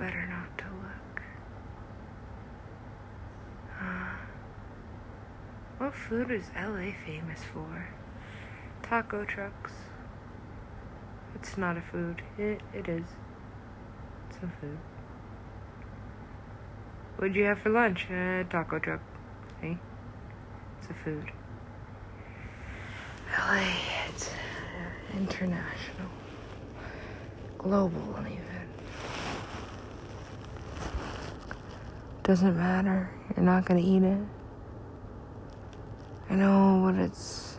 better not to look. Uh, what food is LA famous for? Taco trucks. It's not a food. It, it is. It's a food. What'd you have for lunch? Uh, taco truck. Hey? It's a food. LA, it's uh, international. Global, even. Doesn't matter. You're not gonna eat it. I know, but it's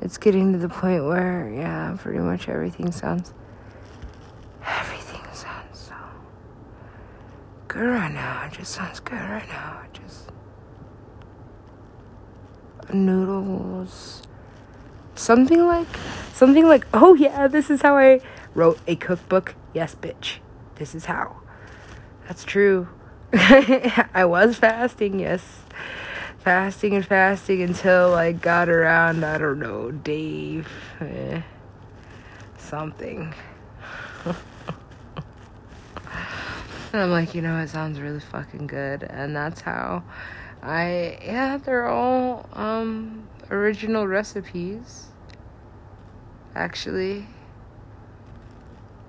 it's getting to the point where yeah, pretty much everything sounds everything sounds so good right now. It just sounds good right now. It just noodles something like something like oh yeah this is how i wrote a cookbook yes bitch this is how that's true i was fasting yes fasting and fasting until I got around, I don't know, Dave, eh, something. and I'm like, you know, it sounds really fucking good. And that's how I, yeah, they're all um, original recipes, actually.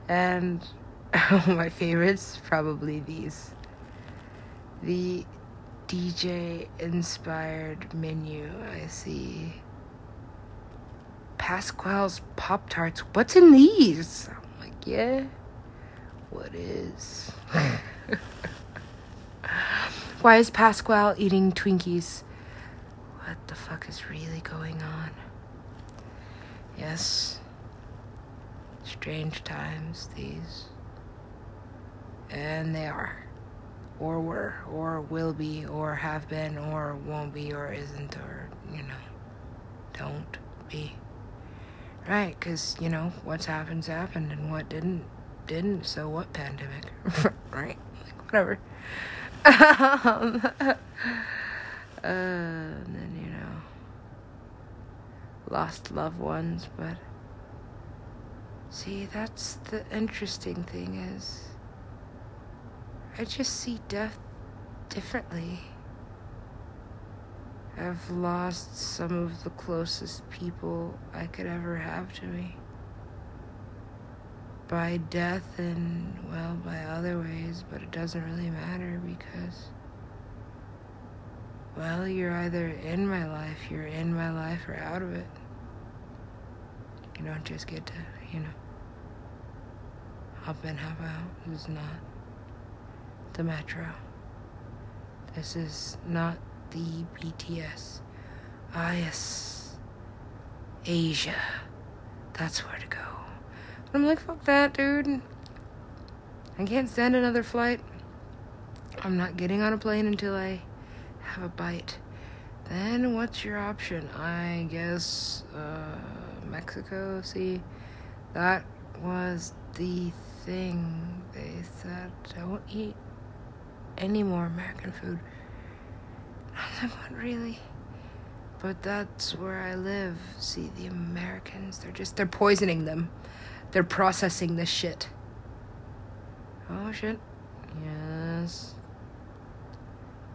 And my favorites, probably these. The DJ inspired menu. I see Pasquale's Pop Tarts. What's in these? I'm like, yeah. What is? Why is Pasquale eating Twinkies? What the fuck is really going on? Yes. Strange times, these. And they are or were or will be or have been or won't be or isn't or you know don't be. Right because you know what's happened's happened and what didn't didn't so what pandemic? Right. Like whatever. Um, uh, and then you know lost loved ones but see that's the interesting thing is I just see death differently. I've lost some of the closest people I could ever have to me. By death and, well, by other ways, but it doesn't really matter because, well, you're either in my life, you're in my life, or out of it. You don't just get to, you know, hop in, hop out. It's not the metro. This is not the BTS. Ah, yes. Asia. That's where to go. I'm like, fuck that, dude. I can't stand another flight. I'm not getting on a plane until I have a bite. Then what's your option? I guess uh, Mexico. See, that was the thing. They said don't eat any more American food. What really? But that's where I live. See, the Americans, they're just, they're poisoning them. They're processing this shit. Oh, shit. Yes.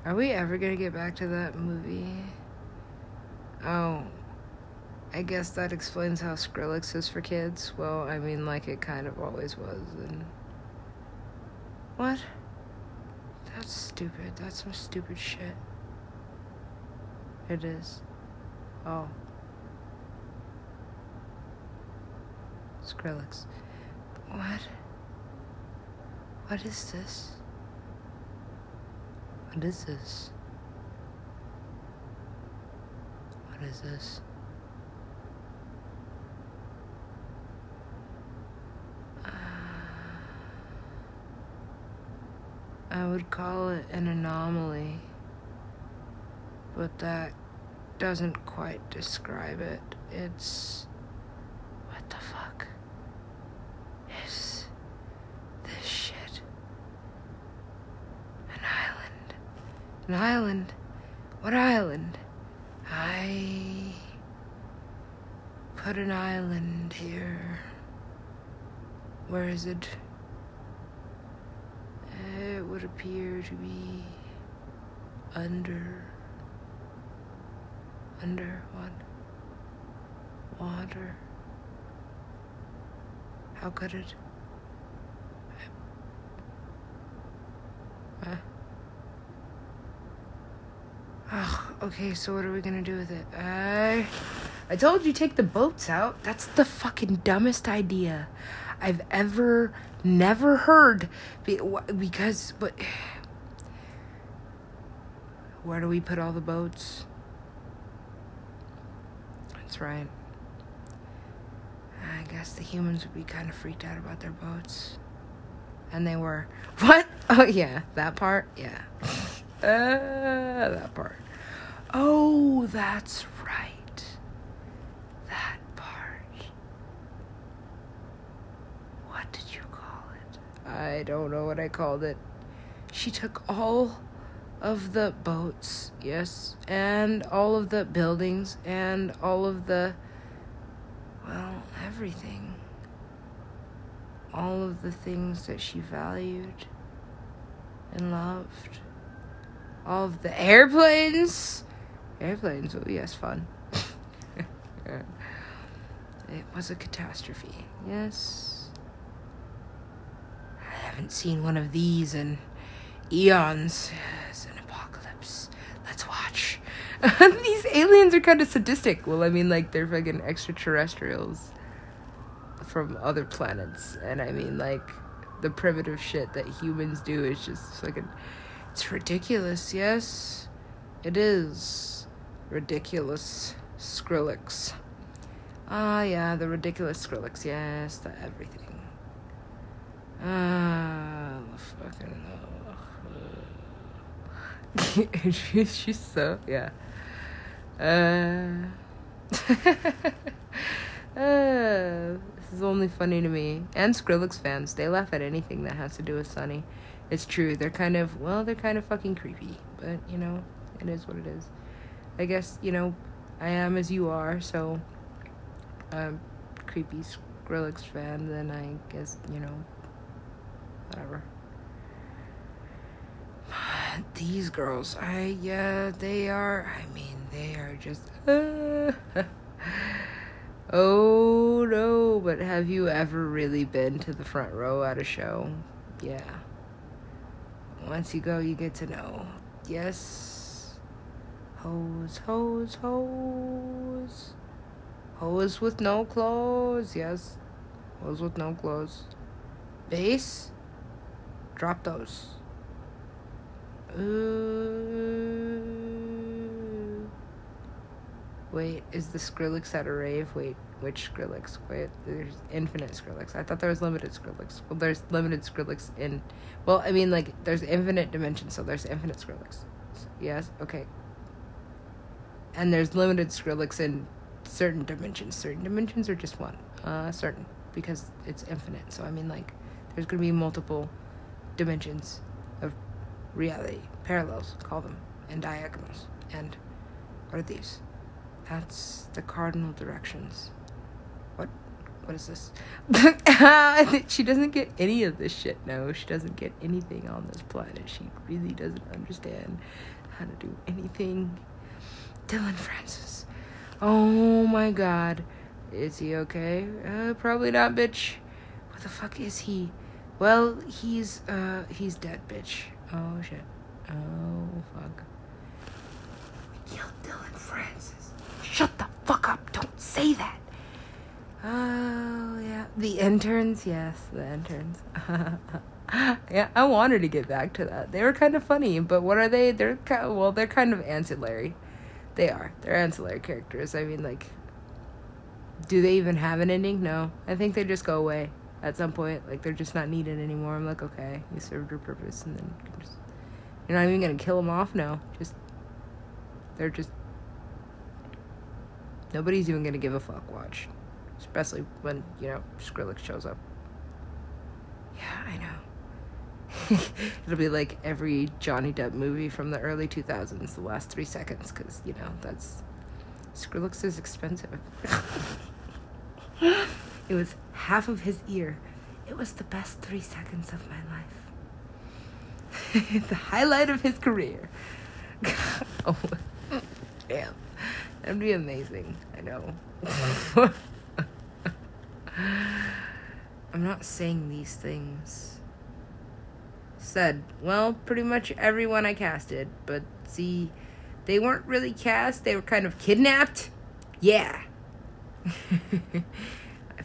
Are we ever gonna get back to that movie? Oh, I guess that explains how Skrillex is for kids. Well, I mean, like it kind of always was. And what? That's stupid. That's some stupid shit. It is. Oh. Skrillex. What? What is this? What is this? What is this? I would call it an anomaly, but that doesn't quite describe it. It's. What the fuck is this shit? An island. An island? What island? I put an island here. Where is it? Would appear to be under. Under what? Water. How could it? Huh? Ugh, okay, so what are we gonna do with it? I, I told you take the boats out. That's the fucking dumbest idea I've ever, never heard. Because, but, where do we put all the boats? That's right. I guess the humans would be kind of freaked out about their boats. And they were. What? Oh, yeah, that part? Yeah. Uh, that part. Oh, that's right. That part. What did you call it? I don't know what I called it. She took all of the boats, yes, and all of the buildings, and all of the. Well, everything. All of the things that she valued and loved. All of the airplanes. Airplanes, oh yes, fun. it was a catastrophe, yes. Haven't seen one of these in eons. It's an apocalypse. Let's watch. these aliens are kind of sadistic. Well, I mean, like, they're fucking extraterrestrials from other planets. And I mean, like, the primitive shit that humans do is just fucking. It's ridiculous, yes? It is. Ridiculous Skrillex. Ah, yeah, the ridiculous Skrillex, yes, the everything. Ah, the fucking. Uh, she's, she's so, yeah. Uh. uh this is only funny to me. And Skrillex fans, they laugh at anything that has to do with Sunny. It's true. They're kind of, well, they're kind of fucking creepy. But, you know, it is what it is. I guess, you know, I am as you are, so I'm creepy Skrillex fan, then I guess, you know, whatever. These girls, I, yeah, they are, I mean, they are just, uh, Oh no, but have you ever really been to the front row at a show? Yeah. Once you go, you get to know. Yes. Hose, hose, hose. Hose with no clothes. Yes. Hose with no clothes. Bass. Drop those. Ooh. Wait, is the Skrillex at a rave? Wait, which Skrillex? Wait, there's infinite Skrillex. I thought there was limited Skrillex. Well, there's limited Skrillex in. Well, I mean, like, there's infinite dimensions, so there's infinite Skrillex. Yes? Okay. And there's limited Skrillex in certain dimensions. Certain dimensions are just one. Uh, certain. Because it's infinite. So, I mean, like, there's to be multiple dimensions of reality. Parallels, call them. And diagonals. And what are these? That's the cardinal directions. What? What is this? she doesn't get any of this shit. No, she doesn't get anything on this planet. She really doesn't understand how to do anything. Dillon Francis. Oh my god. Is he okay? Uh, probably not, bitch. What the fuck is he? Well, he's, uh, he's dead, bitch. Oh shit. Oh fuck. We killed Dillon Francis. Shut the fuck up. Don't say that. Oh, yeah. The interns, yes, the interns. yeah, I wanted to get back to that. They were kind of funny, but what are they? They're kind of, well, they're kind of ancillary. They are. They're ancillary characters. I mean, like, do they even have an ending? No. I think they just go away at some point. Like, they're just not needed anymore. I'm like, okay, you served your purpose, and then you just, you're not even gonna kill them off. No, just they're just Nobody's even gonna give a fuck. Watch, especially when you know Skrillex shows up. Yeah, I know. It'll be like every Johnny Depp movie from the early 2000s, the last three seconds, because, you know, that's. Skrillex is expensive. it was half of his ear. It was the best three seconds of my life. the highlight of his career. oh, damn. That'd be amazing. I know. I'm not saying these things. Said, well, pretty much everyone I casted, but see, they weren't really cast, they were kind of kidnapped. Yeah.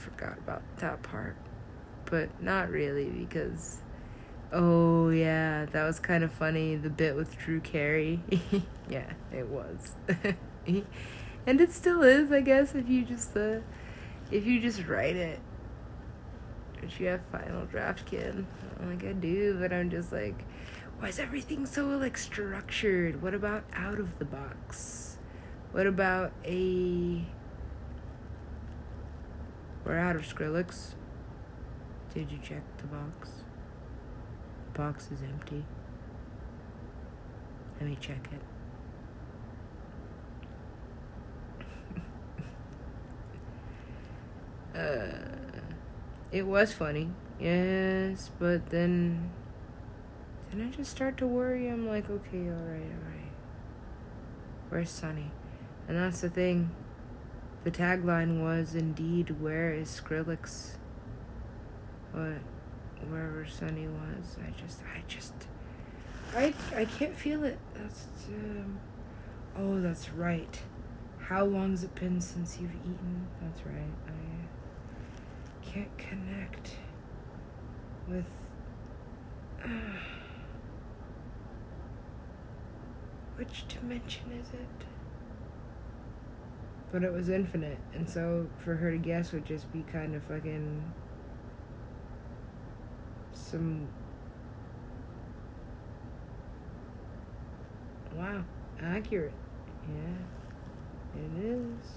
Forgot about that part. But not really because oh yeah, that was kind of funny the bit with Drew Carey. yeah, it was. and it still is, I guess, if you just uh if you just write it. But you have final draft kid. I'm like I do, but I'm just like why is everything so like structured? What about out of the box? What about a we're out of Skrillex. Did you check the box? The box is empty. Let me check it. uh, it was funny, yes, but then, then I just start to worry. I'm like, okay, all right, all right. Where's Sunny? And that's the thing. The tagline was indeed, Where is Skrillex? But wherever Sunny was, I just, I just, I, I can't feel it. That's, um, oh, that's right. How long's it been since you've eaten? That's right. I can't connect with. Uh, which dimension is it? But it was infinite, and so for her to guess would just be kind of fucking some. Wow, accurate. Yeah, it is.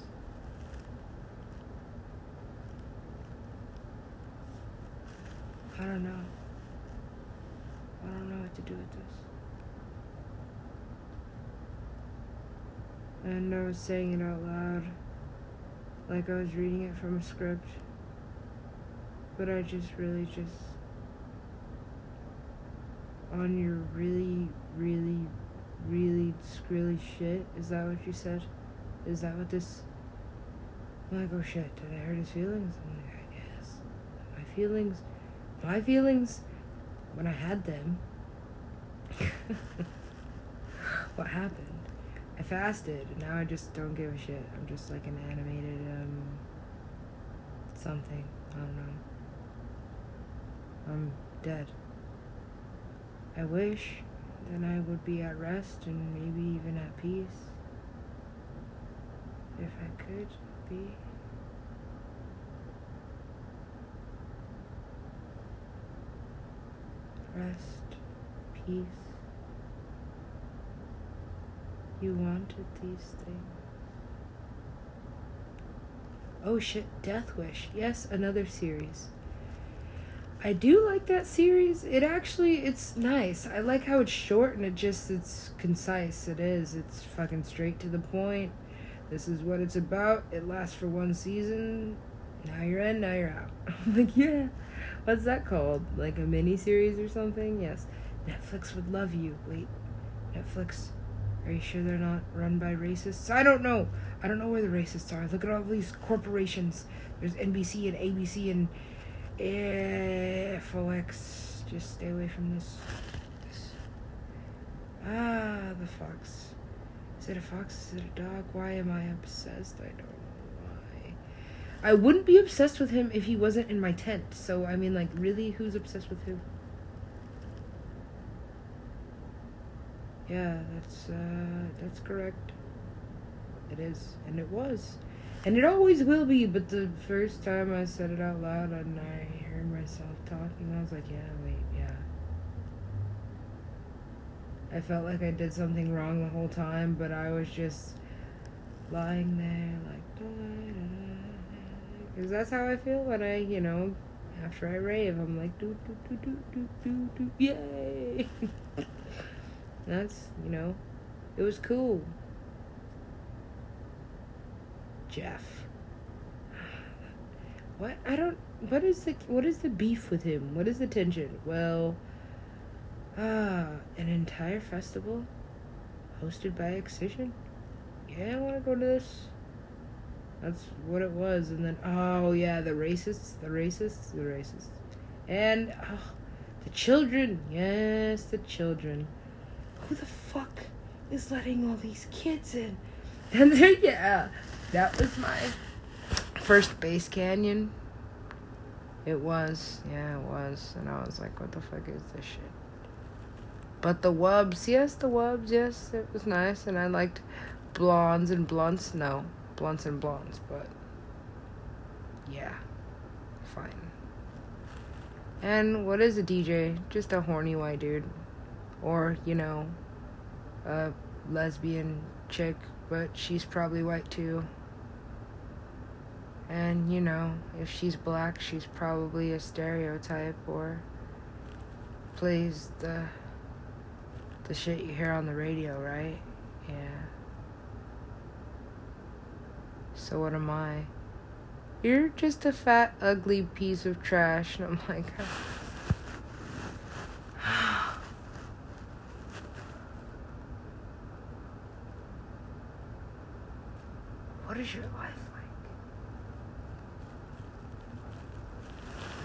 I don't know. I don't know what to do with this. And I was saying it out loud, like I was reading it from a script. But I just really just on your really, really, really scrilly shit. Is that what you said? Is that what this? I'm like, oh shit, did I hurt his feelings? I'm like, I guess. My feelings, my feelings, when I had them. what happened? I fasted, now I just don't give a shit. I'm just like an animated, um, something. I don't know. I'm dead. I wish then I would be at rest and maybe even at peace. If I could be. Rest, peace. You wanted these things. Oh shit, Death Wish. Yes, another series. I do like that series. It actually it's nice. I like how it's short and it just it's concise. It is. It's fucking straight to the point. This is what it's about. It lasts for one season. Now you're in, now you're out. I'm like, yeah. What's that called? Like a mini series or something? Yes. Netflix would love you. Wait. Netflix are you sure they're not run by racists? I don't know. I don't know where the racists are. Look at all these corporations. There's NBC and ABC and FOX. Just stay away from this. this. Ah, the fox. Is it a fox? Is it a dog? Why am I obsessed? I don't know why. I wouldn't be obsessed with him if he wasn't in my tent. So, I mean, like, really? Who's obsessed with who? Yeah, that's uh, that's correct. It is, and it was, and it always will be. But the first time I said it out loud and I heard myself talking, I was like, yeah, wait, yeah. I felt like I did something wrong the whole time, but I was just lying there like, because that's how I feel when I, you know, after I rave, I'm like, do do do do do do do, yay. That's, you know, it was cool. Jeff. What? I don't. What is the what is the beef with him? What is the tension? Well, Ah, an entire festival hosted by Excision? Yeah, I want to go to this. That's what it was. And then, oh, yeah, the racists, the racists, the racists. And oh, the children. Yes, the children. Who the fuck is letting all these kids in? And then, yeah, that was my first Bass Canyon. It was, yeah, it was. And I was like, what the fuck is this shit? But the wubs, yes, the wubs, yes, it was nice. And I liked blondes and blunts. No, blunts and blondes, but yeah, fine. And what is a DJ? Just a horny white dude. Or, you know, a lesbian chick, but she's probably white too. And, you know, if she's black, she's probably a stereotype or plays the the shit you hear on the radio, right? Yeah. So what am I? You're just a fat, ugly piece of trash. And I'm like, what is your life like?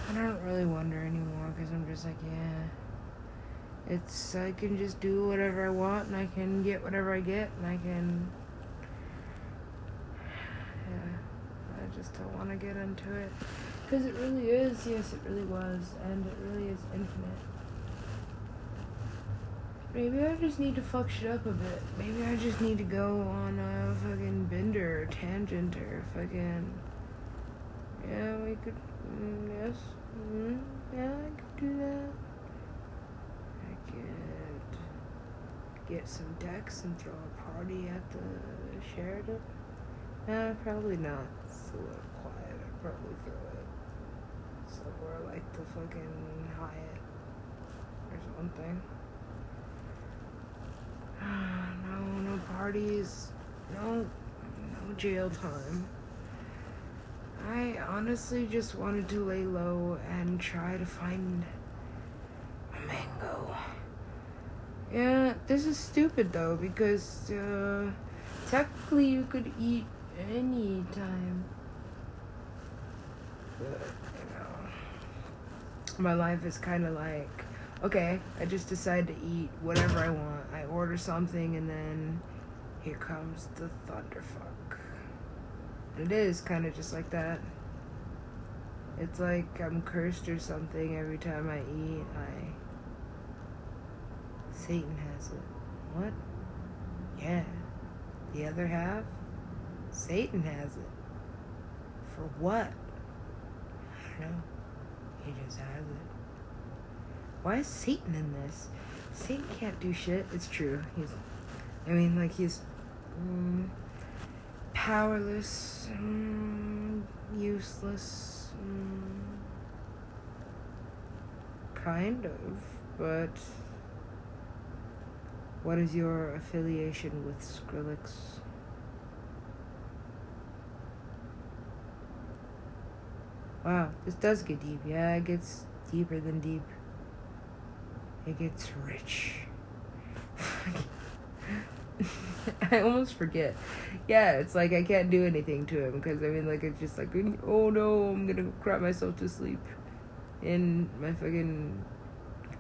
And I don't really wonder anymore because I'm just like, yeah. It's, I can just do whatever I want and I can get whatever I get and I can Yeah. I just don't want to get into it. Because it really is, yes, it really was, and it really is infinite. Maybe I just need to fuck shit up a bit. Maybe I just need to go on a fucking bender or tangent or fucking. Yeah, we could. Mm, yes. Mm, yeah, I could do that. I could get some decks and throw a party at the Sheraton. Nah, probably not It's a little quiet. I'd probably throw it somewhere like the fucking Hyatt or something. no, no parties. No, no jail time. I honestly just wanted to lay low and try to find a mango. Yeah, this is stupid though because uh, technically you could eat any time but you know, my life is kind of like, okay, I just decide to eat whatever I want. I order something, and then here comes the thunderfuck. It is kind of just like that. It's like I'm cursed or something every time I eat. I. Satan has it. What? Yeah. The other half? Satan has it. For what? I don't know. He just has it. Why is Satan in this? Satan can't do shit. It's true. He's, I mean, like, he's mm, powerless, mm, useless. Mm, kind of, but what is your affiliation with Skrillex? Wow, this does get deep. Yeah, it gets deeper than deep. It gets rich. I almost forget. Yeah, it's like I can't do anything to him because I mean, like, it's just like, oh no, I'm gonna cry myself to sleep in my fucking.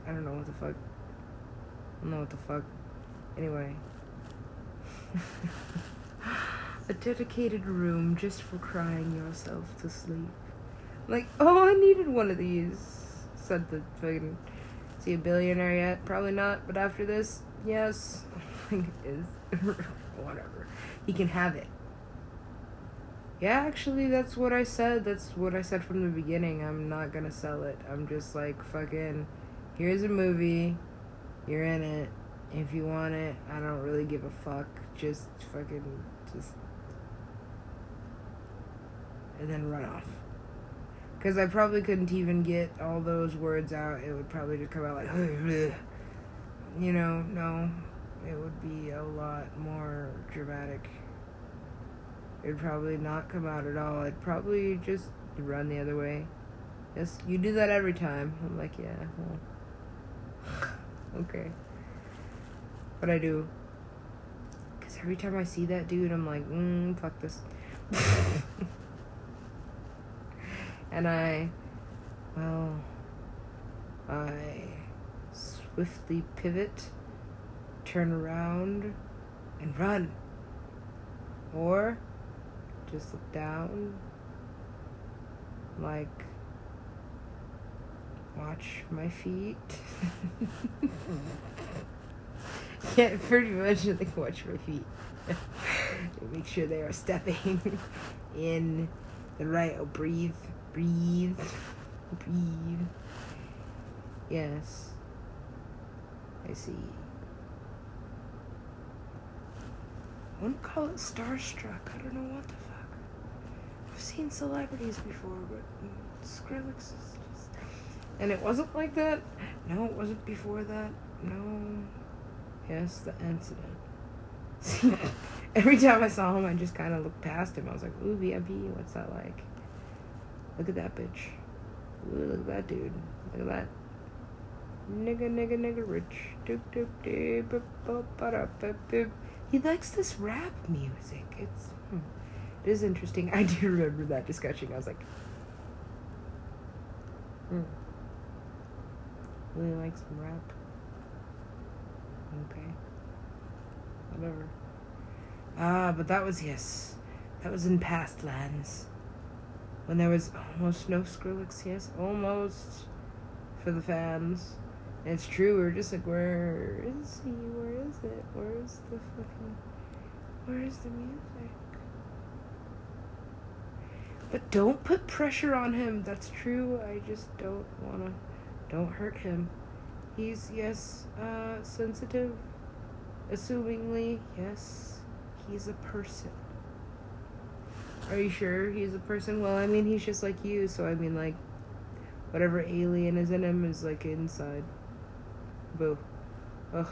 I don't know what the fuck. I don't know what the fuck. Anyway. A dedicated room just for crying yourself to sleep. Like, oh, I needed one of these. Said the fucking. A billionaire yet? Probably not. But after this, yes. is. Whatever. He can have it. Yeah, actually, that's what I said. That's what I said from the beginning. I'm not gonna sell it. I'm just like, fucking, here's a movie. You're in it. If you want it, I don't really give a fuck. Just fucking, just. And then run off. Because I probably couldn't even get all those words out. It would probably just come out like, you know, no. It would be a lot more dramatic. It'd probably not come out at all. I'd probably just run the other way. Yes, you do that every time. I'm like, yeah, well. okay. But I do. Because every time I see that dude, I'm like, mm, fuck this. and I, well, I swiftly pivot, turn around, and run. Or just look down, like, watch my feet. yeah, pretty much like watch my feet. Make sure they are stepping in the right. Oh, breathe, breathe, breathe. Yes, I see. I wouldn't call it starstruck. I don't know what the fuck. I've seen celebrities before, but mm, Skrillex is just. And it wasn't like that. No, it wasn't before that. No. Yes, the incident. Every time I saw him, I just kind of looked past him. I was like, ooh, VIP, what's that like? Look at that bitch. Look at that dude. Look at that. Nigga, nigga, nigga, rich. Doop, doop, doop, boop, boop, boop, He likes this rap music. It's, hmm. it is interesting. I do remember that discussion. I was like, hmm. Really like some rap. Okay. Whatever. Ah, but that was, yes. That was in past lands. When there was almost no Skrillex, yes. Almost. For the fans. And it's true, we're just like, where is he? Where is it? Where is the fucking. Where is the music? But don't put pressure on him. That's true. I just don't wanna. Don't hurt him. He's, yes, uh, sensitive. Assumingly, yes, he's a person. Are you sure he's a person? Well, I mean, he's just like you, so I mean, like, whatever alien is in him is, like, inside. Boo. Ugh.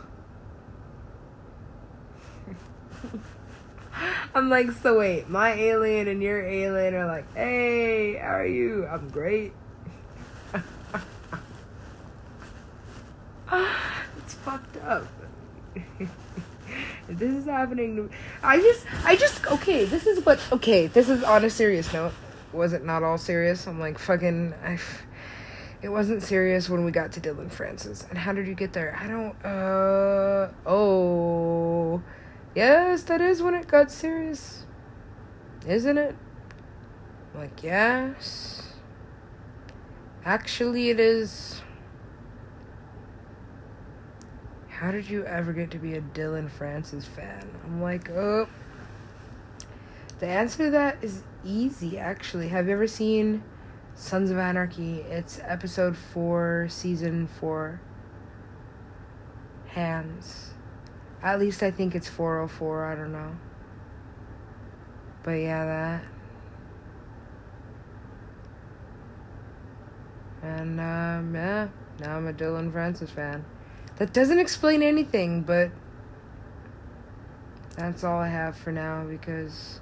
I'm like, so wait, my alien and your alien are like, hey, how are you? I'm great. it's fucked up. this is happening to me. I just, I just, okay, this is what, okay, this is on a serious note. Was it not all serious? I'm like, fucking, I, it wasn't serious when we got to Dillon Francis. And how did you get there? I don't, uh, oh, yes, that is when it got serious. Isn't it? I'm like, yes. Actually, it is. How did you ever get to be a Dillon Francis fan? I'm like, oh. The answer to that is easy, actually. Have you ever seen Sons of Anarchy? It's episode four, season four. Hands. At least I think it's 404, I don't know. But yeah, that. And, um, yeah, now I'm a Dillon Francis fan. That doesn't explain anything, but that's all I have for now because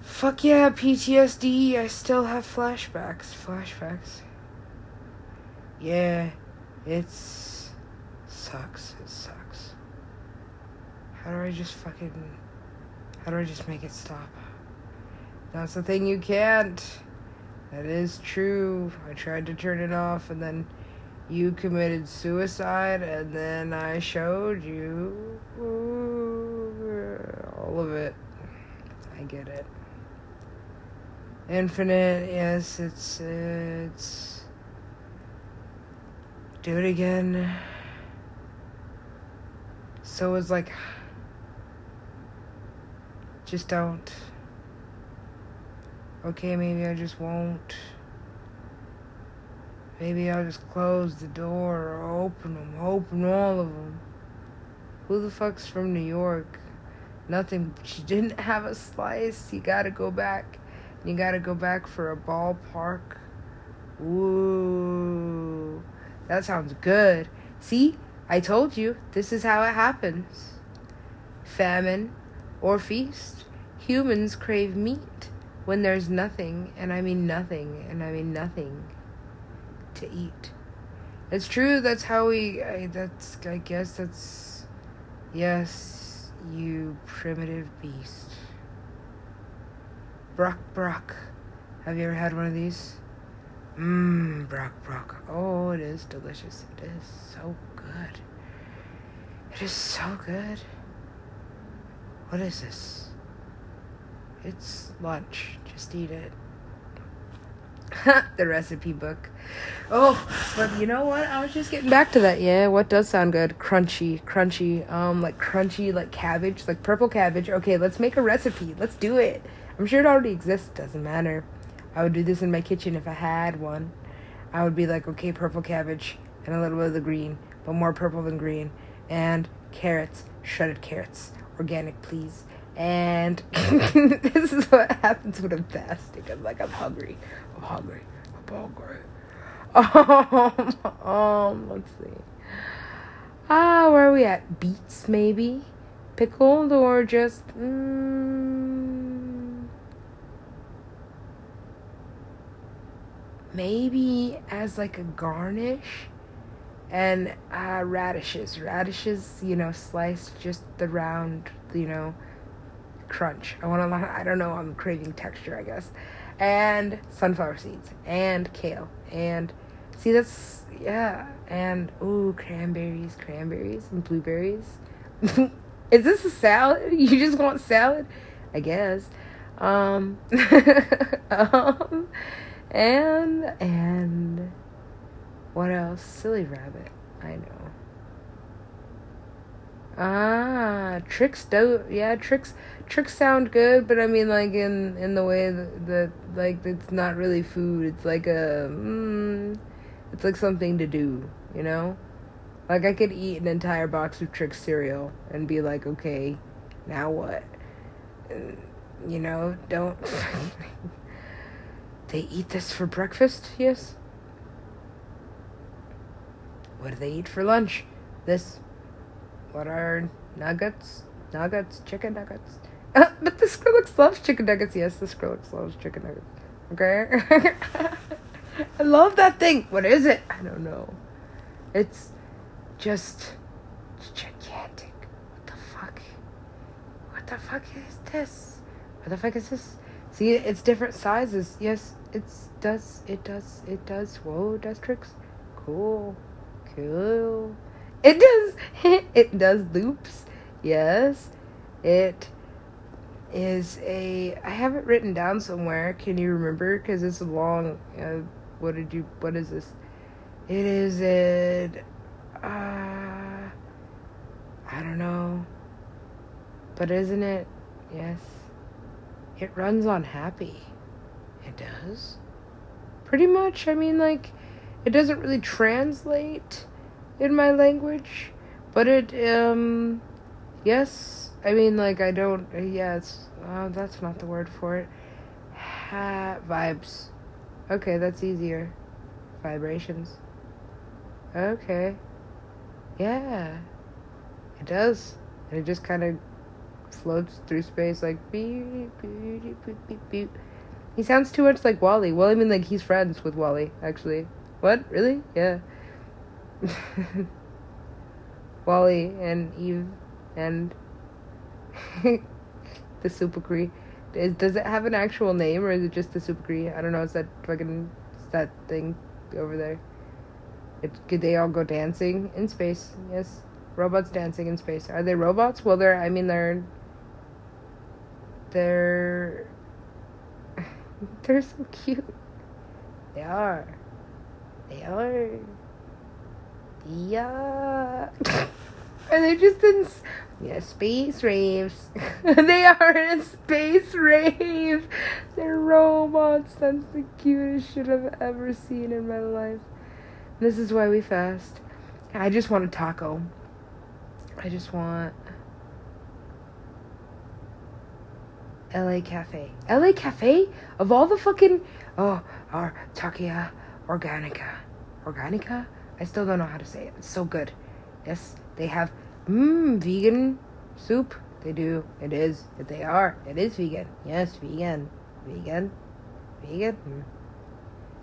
fuck yeah, PTSD. I still have flashbacks. Flashbacks. Yeah, it's sucks. It sucks. How do I just fucking how do I just make it stop? That's the thing you can't. That is true. I tried to turn it off and then you committed suicide and then I showed you all of it. I get it. Infinite, yes, it's it's do it again. So it's like just don't. Okay, maybe I just won't. Maybe I'll just close the door or open them, open all of them. Who the fuck's from New York? Nothing. She didn't have a slice. You gotta go back. You gotta go back for a ballpark. Ooh. That sounds good. See? I told you. This is how it happens. Famine or feast. Humans crave meat when there's nothing, and I mean nothing, and I mean nothing to eat. It's true. That's how we. I, that's. I guess that's. Yes, you primitive beast. Brock Brock. Have you ever had one of these? Mmm, Brock Brock. Oh, it is delicious. It is so good. It is so good. What is this? It's lunch. Just eat it. the recipe book. Oh, but you know what? I was just getting back to that. Yeah, what does sound good? Crunchy, crunchy. Um, like crunchy, like cabbage, like purple cabbage. Okay, let's make a recipe. Let's do it. I'm sure it already exists. Doesn't matter. I would do this in my kitchen if I had one. I would be like, okay, purple cabbage and a little bit of the green, but more purple than green, and carrots, shredded carrots, organic, please. And this is what happens when I'm fasting. I'm like, I'm hungry. I'm hungry. I'm hungry. Um, um, let's see. Ah, where are we at? Beets, maybe? Pickled or just. Mm, maybe as like a garnish? And uh, radishes. Radishes, you know, sliced just the round, you know, crunch. I want a to, I don't know, I'm craving texture, I guess. And sunflower seeds. And kale. And See, that's yeah, and ooh, cranberries, cranberries, and blueberries. Is this a salad? You just want salad? I guess. Um, um, and and what else? Silly rabbit. I know. Ah, tricks do yeah, tricks tricks sound good, but I mean like in in the way that, that like it's not really food. It's like a mm, it's like something to do, you know? Like I could eat an entire box of Trix cereal and be like, okay, now what? And, you know, don't. they eat this for breakfast? Yes. What do they eat for lunch? This. What are nuggets? Nuggets? Chicken nuggets? but the Skrillex loves chicken nuggets. Yes, the Skrillex loves chicken nuggets. Okay? I love that thing. What is it? I don't know. It's just gigantic. What the fuck? What the fuck is this? What the fuck is this? See, it's different sizes. Yes, it's does it does it does. Whoa, does tricks. Cool, cool. It does. It does loops. Yes, it is a. I have it written down somewhere. Can you remember? Because it's a long. Uh, what did you? What is this? It is it. Uh, I don't know. But isn't it? Yes. It runs on happy. It does. Pretty much. I mean, like, it doesn't really translate in my language, but it, um, yes. I mean, like, I don't, it's, uh, that's not the word for it. Ha- vibes. Okay, that's easier. Vibrations. Okay. Yeah. It does. And it just kind of floats through space like beep, beep, beep, beep, beep. He sounds too much like WALL-E. Well, I mean, like, he's friends with WALL-E, actually. What? Really? Yeah. WALL-E and Eve and the Super Cree. Does it have an actual name or is it just the Super Cree? I don't know. Is that fucking that thing over there? It, could they all go dancing in space? Yes, robots dancing in space. Are they robots? Well, they're. I mean, they're. They're. they're so cute. They are. They are. Yeah. Are they just in yeah, space raves. they are in a space rave. They're robots. That's the cutest shit I've ever seen in my life. This is why we fast. I just want a taco. I just want LA Cafe. LA Cafe? Of all the fucking oh, our Takia Organica. Organica? I still don't know how to say it. It's so good. Yes, they have mmm vegan soup. They do. It is. They are. It is vegan. Yes, vegan. Vegan. Vegan. Mm.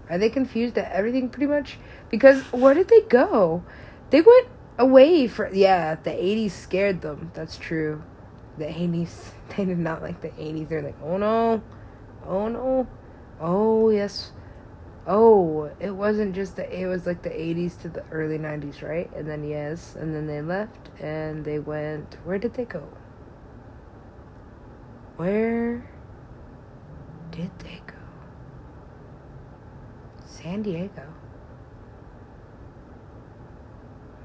Are they confused at everything pretty much? Because where did they go? They went away for yeah, the 80s scared them. That's true. The 80s they did not like the 80s. They're like, "Oh no. Oh no. Oh, yes. Oh, it wasn't just the it was like the 80s to the early 90s, right? And then yes, and then they left and they went where did they go? Where did they go? San Diego.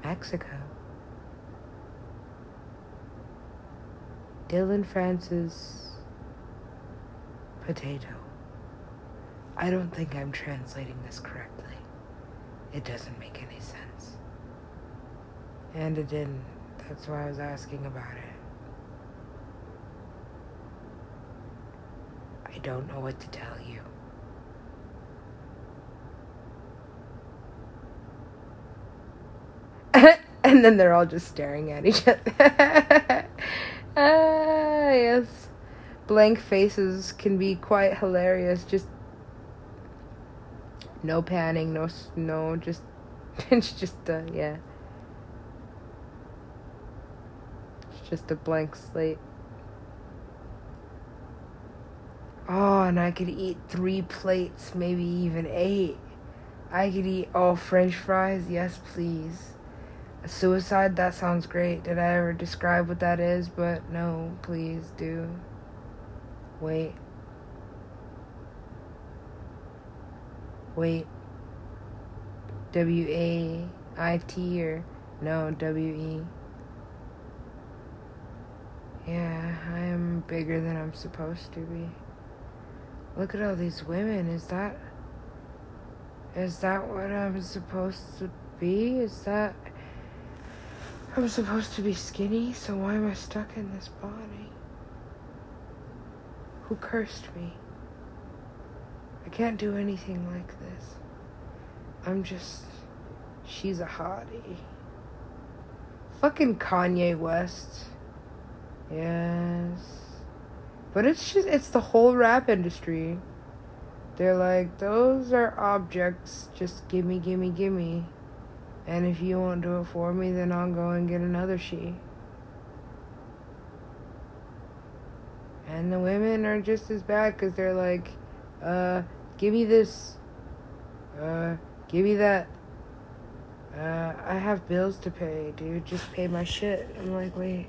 Mexico. Dillon Francis Potato. I don't think I'm translating this correctly. It doesn't make any sense. And it didn't. That's why I was asking about it. I don't know what to tell you. and then they're all just staring at each other. ah, yes. Blank faces can be quite hilarious. Just no panning, no no, just it's just uh, yeah. It's just a blank slate. Oh, and I could eat three plates, maybe even eight. I could eat all French fries, yes, please. A suicide, that sounds great. Did I ever describe what that is? But no, please do. Wait. Wait. W A I T or no, W E. Yeah, I am bigger than I'm supposed to be. Look at all these women. Is that. Is that what I'm supposed to be? Is that. I'm supposed to be skinny, so why am I stuck in this body? Who cursed me? Can't do anything like this. I'm just. She's a hottie. Fucking Kanye West. Yes. But it's just. It's the whole rap industry. They're like, those are objects. Just gimme, gimme, gimme. And if you won't do it for me, then I'll go and get another she. And the women are just as bad because they're like, uh, give me this. Uh, give me that. Uh, I have bills to pay, dude. Just pay my shit. I'm like, wait.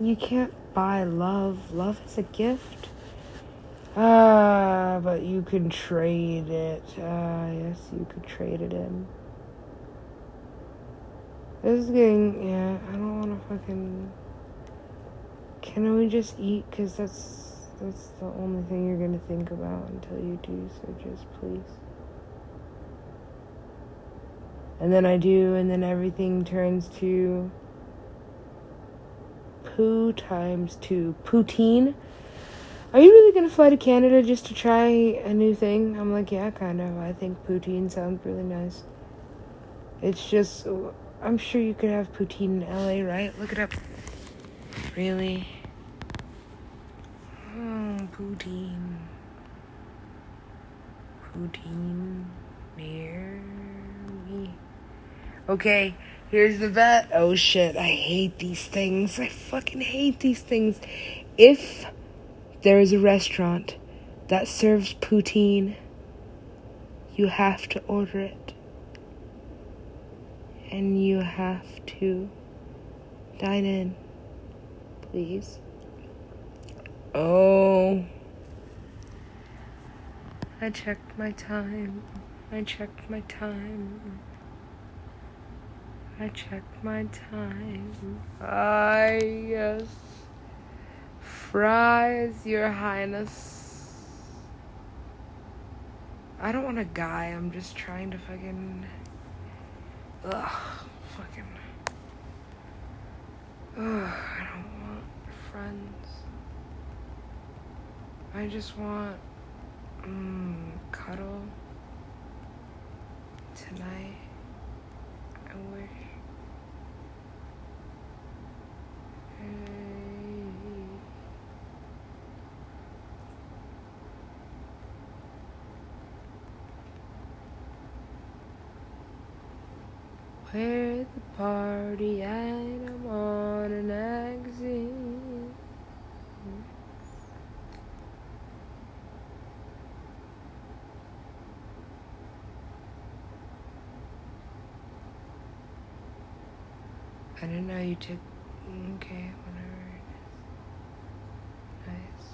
You can't buy love. Love is a gift. Ah, but you can trade it. Ah, yes, you could trade it in. This is getting, yeah, I don't want to fucking. Can we just eat? Because that's that's the only thing you're gonna think about until you do, so just please. And then I do, and then everything turns to poo times two. Poutine. Are you really gonna fly to Canada just to try a new thing? I'm like, yeah, kind of. I think poutine sounds really nice. It's just, I'm sure you could have poutine in LA, right? Look it up. Really? Poutine. Poutine near me. Okay, here's the bet. Oh shit, I hate these things. I fucking hate these things. If there is a restaurant that serves poutine, you have to order it. And you have to dine in, please. Oh. I checked my time. I checked my time. I checked my time. Ah, yes. Fries, Your Highness. I don't want a guy. I'm just trying to fucking. Ugh. Fucking. Ugh. I don't want friends. I just want mm, cuddle tonight. I wish. Where the party at? I didn't know you took. Okay, whatever. Nice.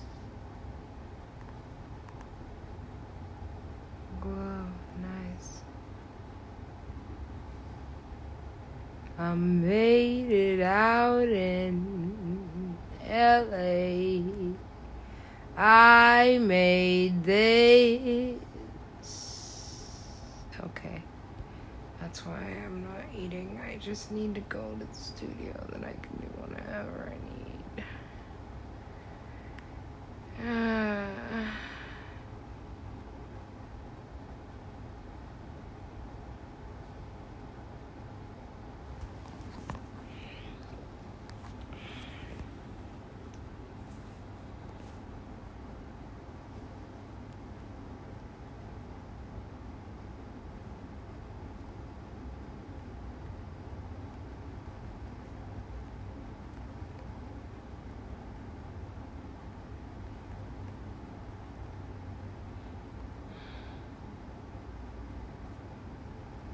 Glow, nice. I made it out in LA. I made this. Okay. That's why I'm not eating. I just need to go to the studio, then I can do whatever I need. Ah.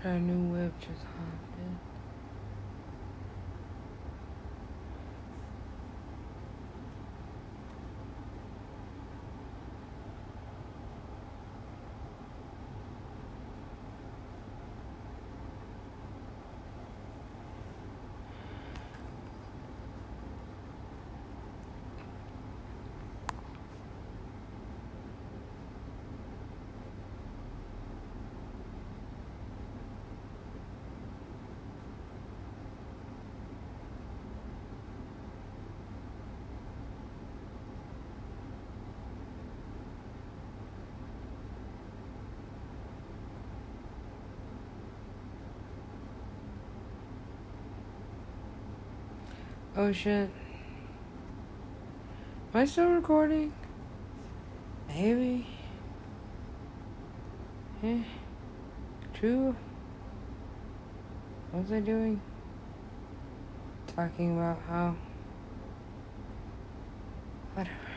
Our new whip just hopped Oh shit. Am I still recording? Maybe. Eh. True. What was I doing? Talking about how.